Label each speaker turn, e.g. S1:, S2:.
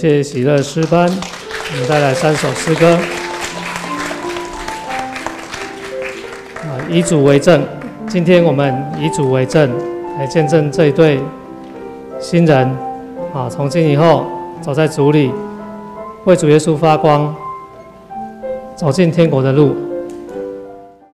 S1: 谢谢喜乐诗班，我们带来三首诗歌。啊，以主为证，今天我们以主为证，来见证这一对新人。啊，从今以后走在主里，为主耶稣发光，走进天国的路。